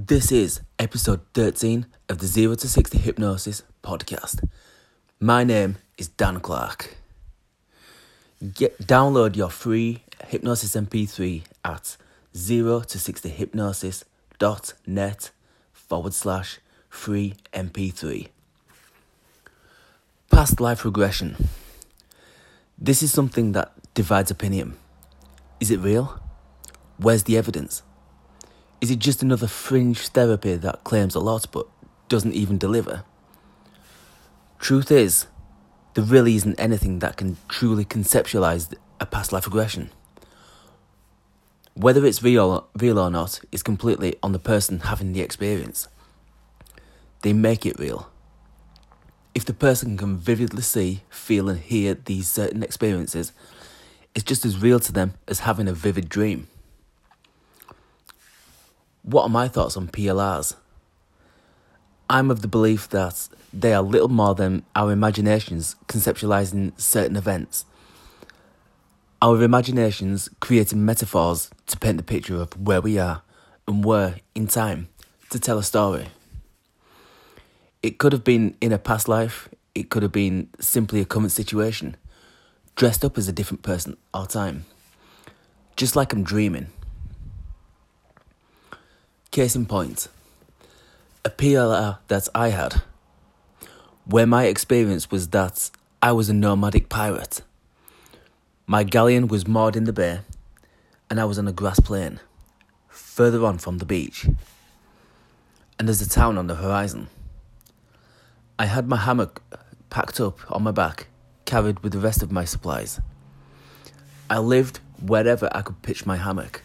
This is episode 13 of the 0 to 60 Hypnosis podcast. My name is Dan Clark. Get, download your free Hypnosis MP3 at 0 to 60 hypnosis.net forward slash free MP3. Past life regression. This is something that divides opinion. Is it real? Where's the evidence? Is it just another fringe therapy that claims a lot but doesn't even deliver? Truth is, there really isn't anything that can truly conceptualize a past life regression. Whether it's real, real or not is completely on the person having the experience. They make it real. If the person can vividly see, feel, and hear these certain experiences, it's just as real to them as having a vivid dream. What are my thoughts on PLRs? I'm of the belief that they are little more than our imaginations conceptualizing certain events. Our imaginations creating metaphors to paint the picture of where we are and where in time to tell a story. It could have been in a past life, it could have been simply a current situation, dressed up as a different person all time. Just like I'm dreaming. Case in point, a PLR that I had, where my experience was that I was a nomadic pirate. My galleon was moored in the bay, and I was on a grass plain, further on from the beach. And there's a town on the horizon. I had my hammock packed up on my back, carried with the rest of my supplies. I lived wherever I could pitch my hammock.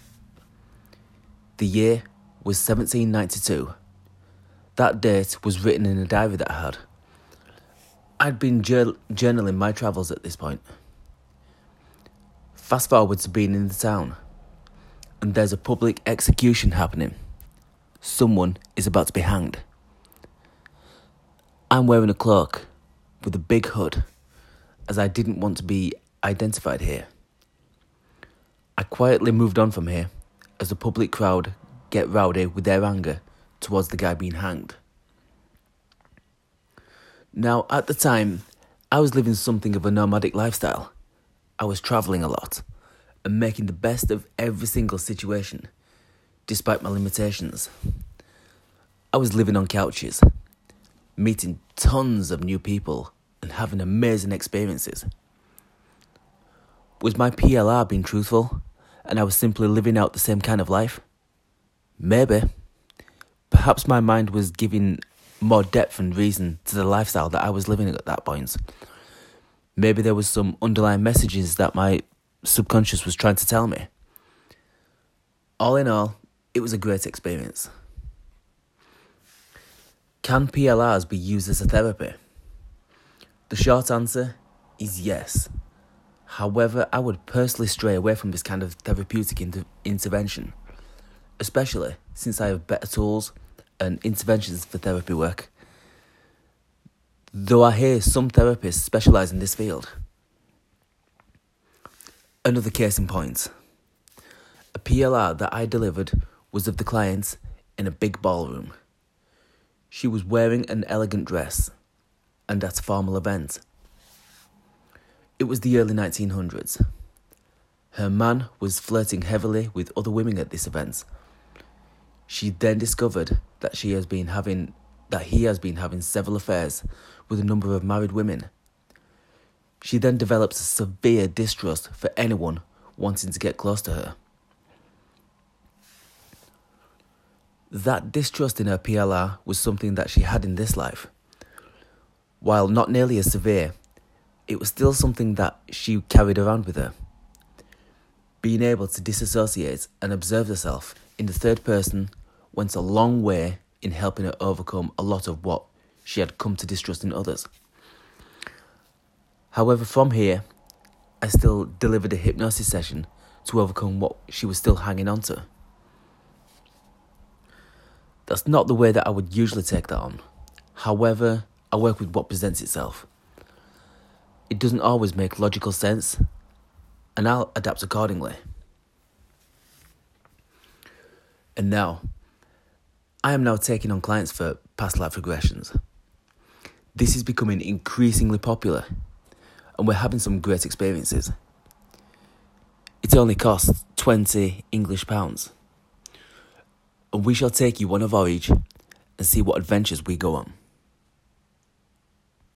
The year was 1792. That date was written in a diary that I had. I'd been jour- journaling my travels at this point. Fast forward to being in the town, and there's a public execution happening. Someone is about to be hanged. I'm wearing a cloak with a big hood, as I didn't want to be identified here. I quietly moved on from here as the public crowd get rowdy with their anger towards the guy being hanged. Now, at the time, I was living something of a nomadic lifestyle. I was travelling a lot and making the best of every single situation, despite my limitations. I was living on couches, meeting tons of new people, and having amazing experiences. Was my PLR being truthful, and I was simply living out the same kind of life? Maybe. Perhaps my mind was giving more depth and reason to the lifestyle that I was living at that point. Maybe there was some underlying messages that my subconscious was trying to tell me. All in all, it was a great experience. Can PLRs be used as a therapy? The short answer is yes. However, I would personally stray away from this kind of therapeutic inter- intervention especially since I have better tools and interventions for therapy work. Though I hear some therapists specialise in this field. Another case in point. A PLR that I delivered was of the client in a big ballroom. She was wearing an elegant dress and at a formal event. It was the early 1900s. Her man was flirting heavily with other women at this event she then discovered that she has been having that he has been having several affairs with a number of married women. She then develops a severe distrust for anyone wanting to get close to her. That distrust in her PLR was something that she had in this life. While not nearly as severe, it was still something that she carried around with her. Being able to disassociate and observe herself in the third person went a long way in helping her overcome a lot of what she had come to distrust in others. However, from here, I still delivered a hypnosis session to overcome what she was still hanging on to. That's not the way that I would usually take that on. However, I work with what presents itself. It doesn't always make logical sense, and I'll adapt accordingly. And now, I am now taking on clients for past life regressions. This is becoming increasingly popular, and we're having some great experiences. It only costs 20 English pounds. And we shall take you one of our each and see what adventures we go on.